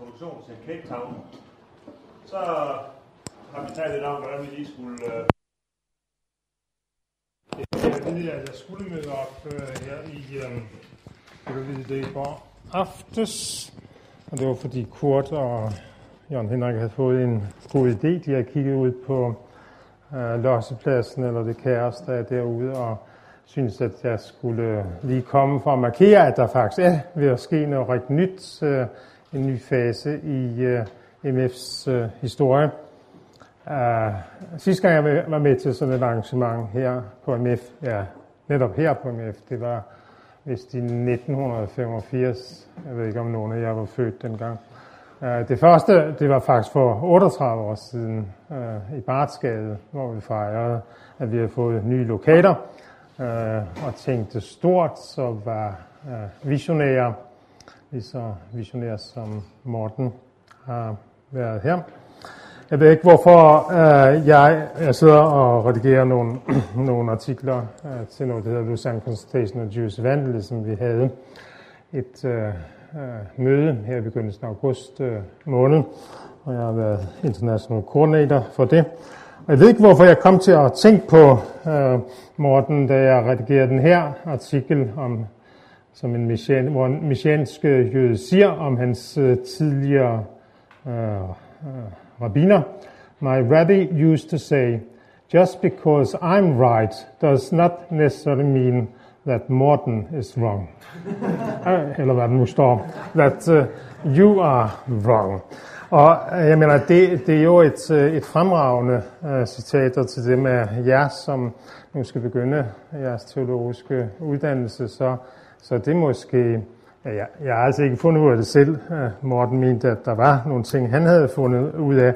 introduktion til Cape Town, så har vi talt lidt om, hvordan vi lige skulle... Øh, Jeg ved, at jeg skulle møde op øh, her i øh, jeg kan vide det i går aftes, og det var fordi Kurt og Jørgen Henrik havde fået en god idé. De har kigget ud på øh, lossepladsen, eller det kaos, der er derude, og synes, at jeg skulle øh, lige komme for at markere, at der faktisk er ved at ske noget rigtig nyt, øh, en ny fase i øh, MF's øh, historie. Uh, sidste gang jeg var med til sådan et arrangement her på MF, ja, netop her på MF, det var vist i 1985. Jeg ved ikke, om nogen af jer var født dengang. Uh, det første, det var faktisk for 38 år siden uh, i Bartsgade, hvor vi fejrede, at vi havde fået nye lokaler uh, og tænkte stort, så var uh, visionære, lige så visionær som Morten har været her. Jeg ved ikke, hvorfor øh, jeg, jeg sidder og redigerer nogle, nogle artikler øh, til noget, der hedder Lausanne Consultation of Jewish Vandalism. Vi havde et øh, øh, møde her i begyndelsen af august øh, måned, og jeg har været international coordinator for det. Og jeg ved ikke, hvorfor jeg kom til at tænke på øh, Morten, da jeg redigerede den her artikel om som en hvor en missionsk jøde siger om hans øh, tidligere øh, øh, rabbiner. My rabbi used to say, just because I'm right does not necessarily mean that Morten is wrong. Eller hvad det nu står. That uh, you are wrong. Og jeg mener, det, det er jo et, et fremragende uh, citat til det med jer, som nu skal begynde jeres teologiske uddannelse, så, så det måske Ja, jeg, jeg har altså ikke fundet ud af det selv. Øh, Morten mente, at der var nogle ting, han havde fundet ud af.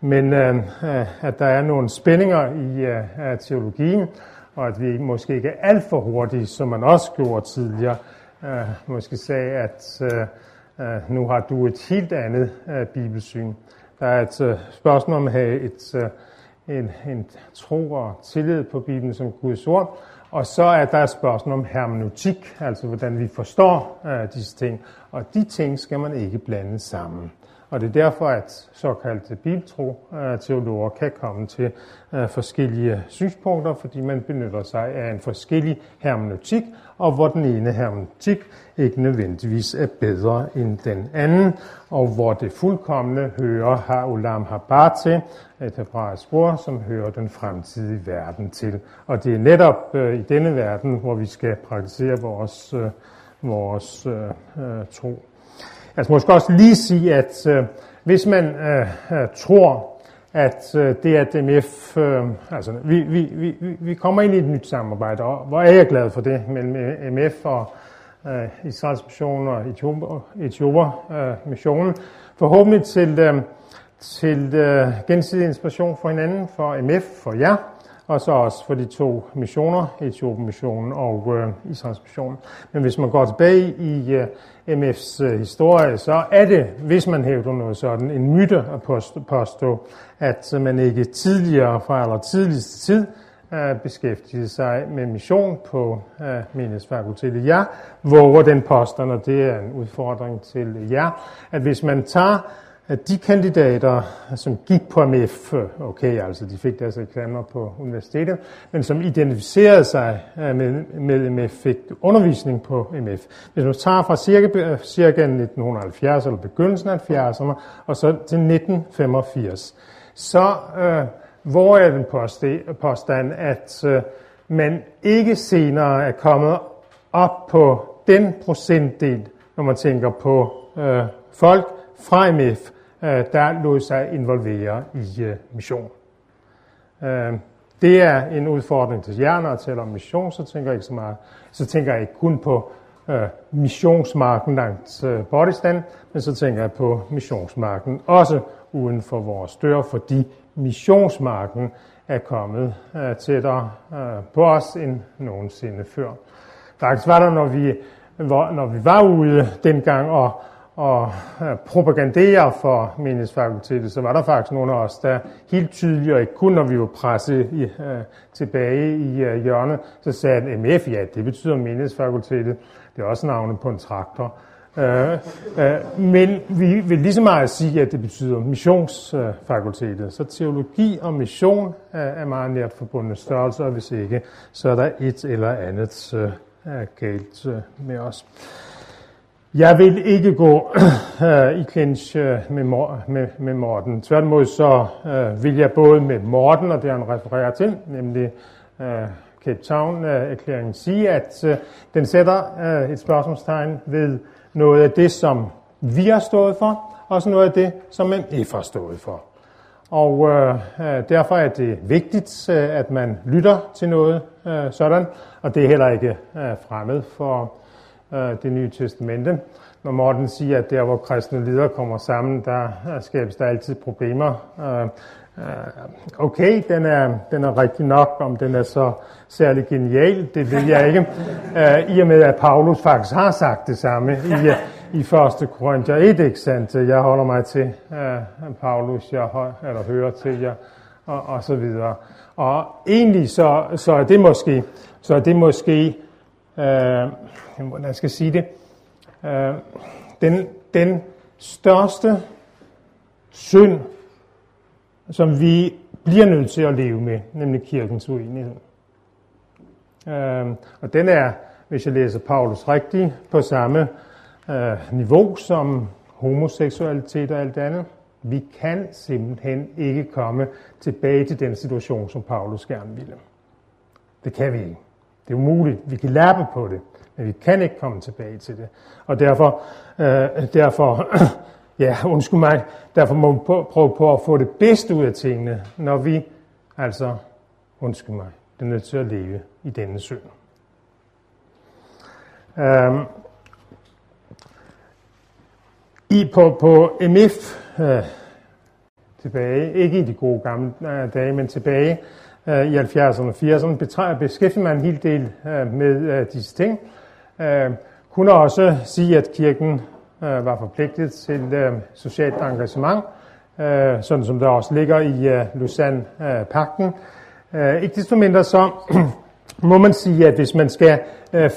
Men øh, øh at der er nogle spændinger i øh, teologien, og at vi måske ikke er alt for hurtige, som man også gjorde tidligere. Øh, måske sagde, at øh, øh, nu har du et helt andet øh, bibelsyn. Der er et øh, spørgsmål om at have et, øh, en, en tro og tillid på Bibelen som Guds ord, og så er der et spørgsmål om hermeneutik, altså hvordan vi forstår øh, disse ting. Og de ting skal man ikke blande sammen. Og det er derfor, at såkaldte bibeltro-teologer kan komme til øh, forskellige synspunkter, fordi man benytter sig af en forskellig hermeneutik, og hvor den ene hermeneutik ikke nødvendigvis er bedre end den anden, og hvor det fuldkommende hører har Ulam Habar til, et hebraisk ord, som hører den fremtidige verden til. Og det er netop øh, i denne verden, hvor vi skal praktisere vores, øh, vores uh, tro. Altså, jeg skal måske også lige sige, at øh, hvis man øh, øh tror, at øh, det at MF, øh, altså vi, vi, vi, vi kommer ind i et nyt samarbejde, og hvor er jeg glad for det mellem MF og øh, Israels mission og Etioper øh, missionen. Forhåbentlig til, øh, til øh, gensidig inspiration for hinanden, for MF, for jer, og så også for de to missioner, Etiopien-missionen og øh, Israels mission. Men hvis man går tilbage i øh, MF's øh, historie, så er det, hvis man hævder noget sådan, en myte at påstå, at man ikke tidligere, fra aller tidligste tid, øh, beskæftigede sig med mission på øh, menighedsfakultetet. Ja, våger den påstand, og det er en udfordring til jer, at hvis man tager at de kandidater, som gik på MF, okay, altså de fik deres eksamener på universitetet, men som identificerede sig øh, med, med MF, fik undervisning på MF. Hvis man tager fra cirka, cirka 1970 eller begyndelsen af 70'erne og så til 1985, så øh, hvor er den påstand, at øh, man ikke senere er kommet op på den procentdel, når man tænker på øh, folk fra MF, Øh, der lod sig involvere i øh, mission. Øh, det er en udfordring til jer, når jeg taler om mission, så tænker jeg ikke så meget. Så tænker jeg ikke kun på missionsmarken langs Bodistan, men så tænker jeg på missionsmarken også uden for vores dør, fordi missionsmarken er kommet tættere på os end nogensinde før. Faktisk var der, når vi, når vi var ude dengang og og øh, propagandere for menighedsfakultetet, så var der faktisk nogle af os, der helt tydeligt, og ikke kun når vi var presset i, øh, tilbage i øh, hjørnet, så sagde at MF, ja, det betyder menighedsfakultetet. Det er også navnet på en traktor. Øh, øh, men vi vil lige så meget sige, at det betyder missionsfakultetet. Så teologi og mission er meget nært forbundne størrelser, og hvis ikke, så er der et eller andet øh, galt øh, med os. Jeg vil ikke gå øh, i clinch øh, med, med, med Morten. Tværtimod så øh, vil jeg både med Morten, og det han refererer til, nemlig øh, Cape Town-erklæringen, øh, sige, at øh, den sætter øh, et spørgsmålstegn ved noget af det, som vi har stået for, og så noget af det, som man ikke har stået for. Og øh, derfor er det vigtigt, at man lytter til noget øh, sådan, og det er heller ikke øh, fremmed for øh, det nye testamente. Når Morten siger, at der, hvor kristne ledere kommer sammen, der skabes der altid problemer. Øh, okay, den er, den er rigtig nok, om den er så særlig genial, det ved jeg ikke. I og med, at Paulus faktisk har sagt det samme i, i 1. Korinther 1, ikke sandt? Jeg holder mig til Paulus, jeg eller hører til jer, og, og så videre. Og egentlig så, så er det måske, så er det måske, øh, hvordan skal jeg sige det, øh, den, den største synd, som vi bliver nødt til at leve med, nemlig kirkens uenighed. Øh, og den er, hvis jeg læser Paulus rigtigt, på samme øh, niveau som homoseksualitet og alt andet. Vi kan simpelthen ikke komme tilbage til den situation, som Paulus gerne ville. Det kan vi ikke. Det er umuligt. Vi kan lære på det, men vi kan ikke komme tilbage til det. Og derfor, øh, derfor ja, undskyld mig, derfor må vi prøve på at få det bedste ud af tingene, når vi, altså, undskyld mig, er nødt til at leve i denne søn. Um, i på, på MF øh, tilbage, ikke i de gode gamle øh, dage, men tilbage Øh, i 70'erne og 80'erne, beskæftiger man en hel del øh, med øh, disse ting. Kunne også sige, at kirken var forpligtet til socialt engagement, sådan som der også ligger i Lausanne-pakten. Ikke desto mindre så må man sige, at hvis man skal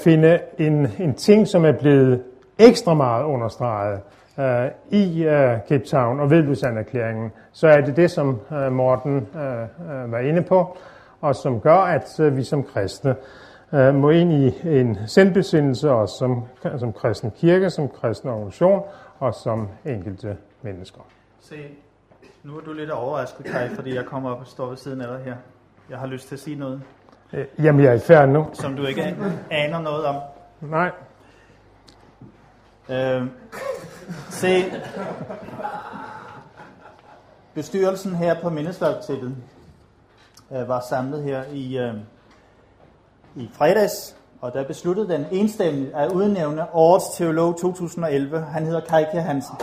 finde en, en ting, som er blevet ekstra meget understreget øh, i øh, Cape Town og ved Lausanne-erklæringen, så er det det, som øh, Morten øh, øh, var inde på, og som gør, at øh, vi som kristne øh, må ind i en sendbesindelse, også som, som kristen kirke, som kristen organisation og som enkelte mennesker. Se, nu er du lidt overrasket, Kai, fordi jeg kommer op og står ved siden af dig her. Jeg har lyst til at sige noget. Øh, jamen, jeg er i færd nu. Som du ikke aner noget om. Nej. Øh, se, bestyrelsen her på Mindesfakultetet øh, var samlet her i, øh, i fredags, og der besluttede den enstemmigt at udnævne årets teolog 2011. Han hedder Kajke Hansen.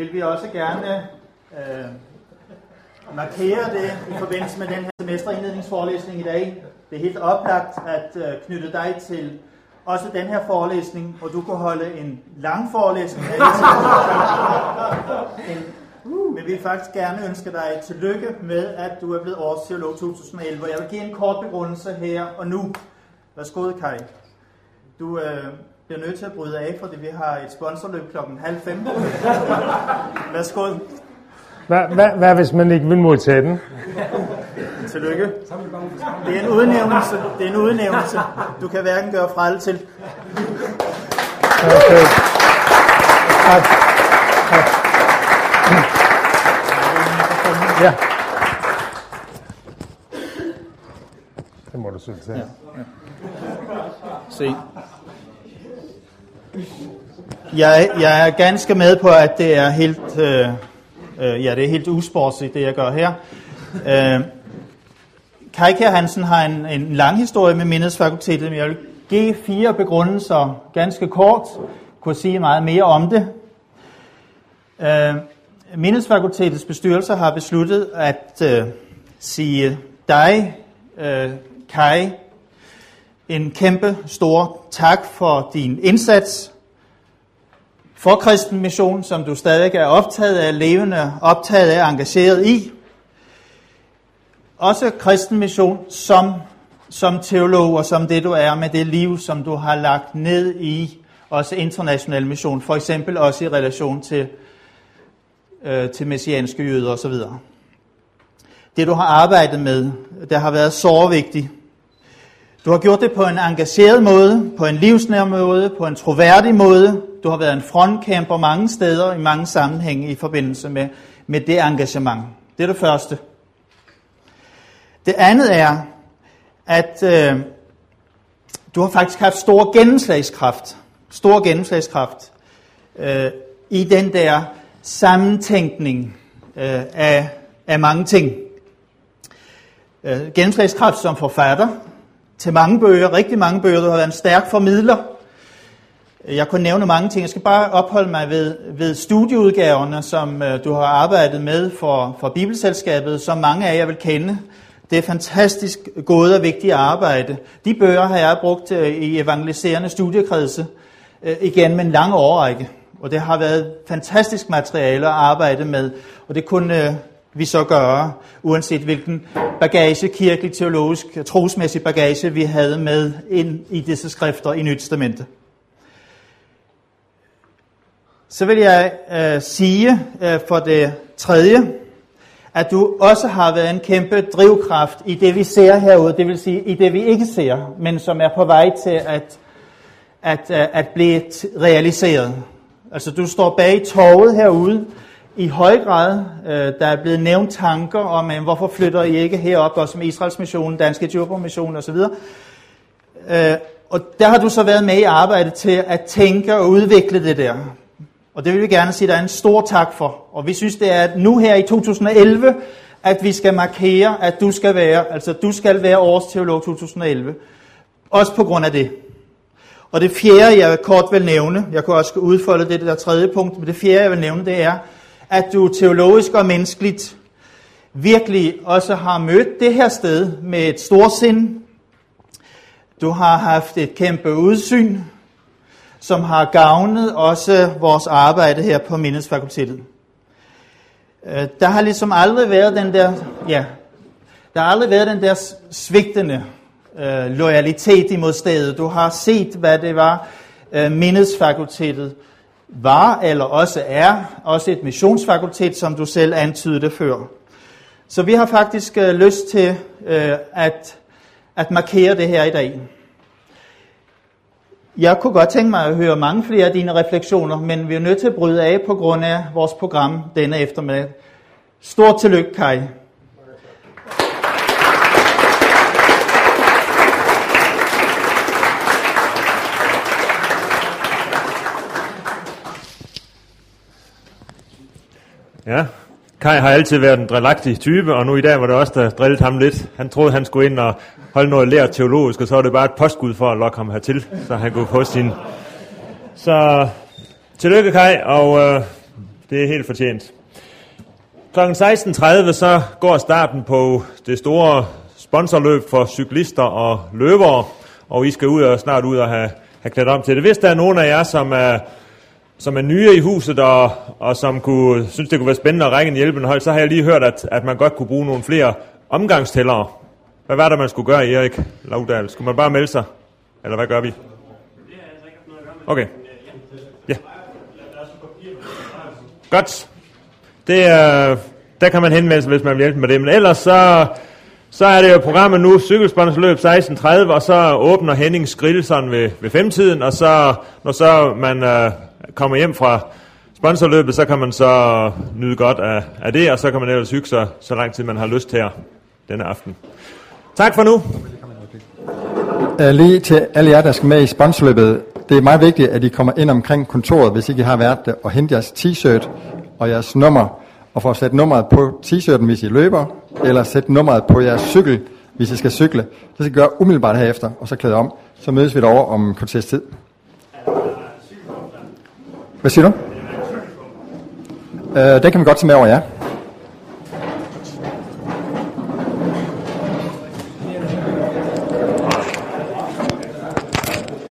vil vi også gerne øh, markere det i forbindelse med den her semesterindledningsforelæsning i dag. Det er helt oplagt at øh, knytte dig til også den her forelæsning, hvor du kan holde en lang forelæsning. en, uh, men vi vil faktisk gerne ønske dig tillykke med, at du er blevet årets teolog 2011. Jeg vil give en kort begrundelse her og nu. Værsgo, Kai. Du øh, bliver nødt til at bryde af, fordi vi har et sponsorløb klokken halv fem. Værsgo. Hvad, hvad, hvad hvis man ikke vil modtage den? Tillykke. Det er en udnævnelse. Det er en udnævnelse. Du kan hverken gøre fra eller til. Okay. Tak. Tak. Ja. Det må du selv tage. Ja, ja. Se. Jeg, jeg er ganske med på, at det er helt, øh, øh, ja, det er helt usportsigt, det jeg gør her. Øh, Kai Kjær Hansen har en, en lang historie med Mindesfakultetet, men jeg vil give fire begrundelser ganske kort. Kunne sige meget mere om det. Øh, Mindesfakultetets bestyrelse har besluttet at øh, sige dig øh, Kai en kæmpe stor tak for din indsats for kristen mission, som du stadig er optaget af, levende, optaget af, engageret i. Også kristen mission som, som teolog og som det du er med det liv, som du har lagt ned i også international mission, for eksempel også i relation til, øh, til messianske jøder osv. Det du har arbejdet med, det har været så vigtigt. Du har gjort det på en engageret måde, på en livsnær måde, på en troværdig måde. Du har været en frontkæmper mange steder, i mange sammenhænge i forbindelse med, med det engagement. Det er det første. Det andet er, at øh, du har faktisk haft stor gennemslagskraft, stor gennemslagskraft øh, i den der sammentænkning øh, af, af mange ting. Øh, gennemslagskraft som forfatter til mange bøger, rigtig mange bøger. Du har været en stærk formidler. Jeg kunne nævne mange ting. Jeg skal bare opholde mig ved, ved studieudgaverne, som øh, du har arbejdet med for, for Bibelselskabet, som mange af jer vil kende. Det er fantastisk gode og vigtige arbejde. De bøger har jeg brugt øh, i evangeliserende studiekredse øh, igen med en lang årrække. Og det har været fantastisk materiale at arbejde med. Og det kunne øh, vi så gøre, uanset hvilken bagage, kirkelig, teologisk, trosmæssig bagage, vi havde med ind i disse skrifter i Nyt Testamentet. Så vil jeg øh, sige øh, for det tredje, at du også har været en kæmpe drivkraft i det, vi ser herude, det vil sige i det, vi ikke ser, men som er på vej til at, at, øh, at blive realiseret. Altså du står bag toget herude, i høj grad. Øh, der er blevet nævnt tanker om, øh, hvorfor flytter I ikke herop, også med Israels mission, Danske Djurborg osv. Øh, og der har du så været med i arbejdet til at tænke og udvikle det der. Og det vil vi gerne sige, dig der en stor tak for. Og vi synes, det er at nu her i 2011, at vi skal markere, at du skal være, altså du skal være års teolog 2011. Også på grund af det. Og det fjerde, jeg kort vil nævne, jeg kunne også udfolde det der tredje punkt, men det fjerde, jeg vil nævne, det er, at du teologisk og menneskeligt virkelig også har mødt det her sted med et stort sind. Du har haft et kæmpe udsyn, som har gavnet også vores arbejde her på Mindesfakultetet. Øh, der har ligesom aldrig været den der, ja, der har aldrig været den der svigtende øh, loyalitet imod stedet. Du har set, hvad det var, øh, Mindesfakultetet var eller også er også et missionsfakultet, som du selv antydede før. Så vi har faktisk øh, lyst til øh, at, at markere det her i dag. Jeg kunne godt tænke mig at høre mange flere af dine refleksioner, men vi er nødt til at bryde af på grund af vores program denne eftermiddag. Stort tillykke, Kai. Ja, Kai har altid været en drillagtig type, og nu i dag var det også der drillede ham lidt. Han troede, han skulle ind og holde noget lært teologisk, og så var det bare et påskud for at lokke ham hertil, så han kunne få sin... Så tillykke Kai, og øh, det er helt fortjent. Kl. 16.30 så går starten på det store sponsorløb for cyklister og løbere, og I skal ud og snart ud og have, have klædt om til det. Hvis der er nogen af jer, som er som er nye i huset, og, og som kunne, synes, det kunne være spændende at række en hjælpende hold, så har jeg lige hørt, at, at man godt kunne bruge nogle flere omgangstællere. Hvad var det, man skulle gøre, Erik Lavdal? Skulle man bare melde sig? Eller hvad gør vi? Okay. Ja. Godt. Det er, der kan man henvende sig, hvis man vil hjælpe med det. Men ellers så, så er det jo programmet nu, cykelsponsorløb 16.30, og så åbner Henning Skrill ved, ved femtiden, og så, når så man øh, kommer hjem fra sponsorløbet, så kan man så nyde godt af, af det, og så kan man ellers hygge sig, så lang tid man har lyst her denne aften. Tak for nu. Lige til alle jer, der skal med i sponsorløbet. Det er meget vigtigt, at I kommer ind omkring kontoret, hvis ikke I har været der, og hente jeres t-shirt og jeres nummer, og få sat nummeret på t-shirten, hvis I løber, eller sæt nummeret på jeres cykel, hvis I skal cykle. Det skal I gøre umiddelbart herefter, og så klæde om. Så mødes vi derovre om kvarters tid. Hvad siger du? Øh, den kan vi godt tage med over, ja.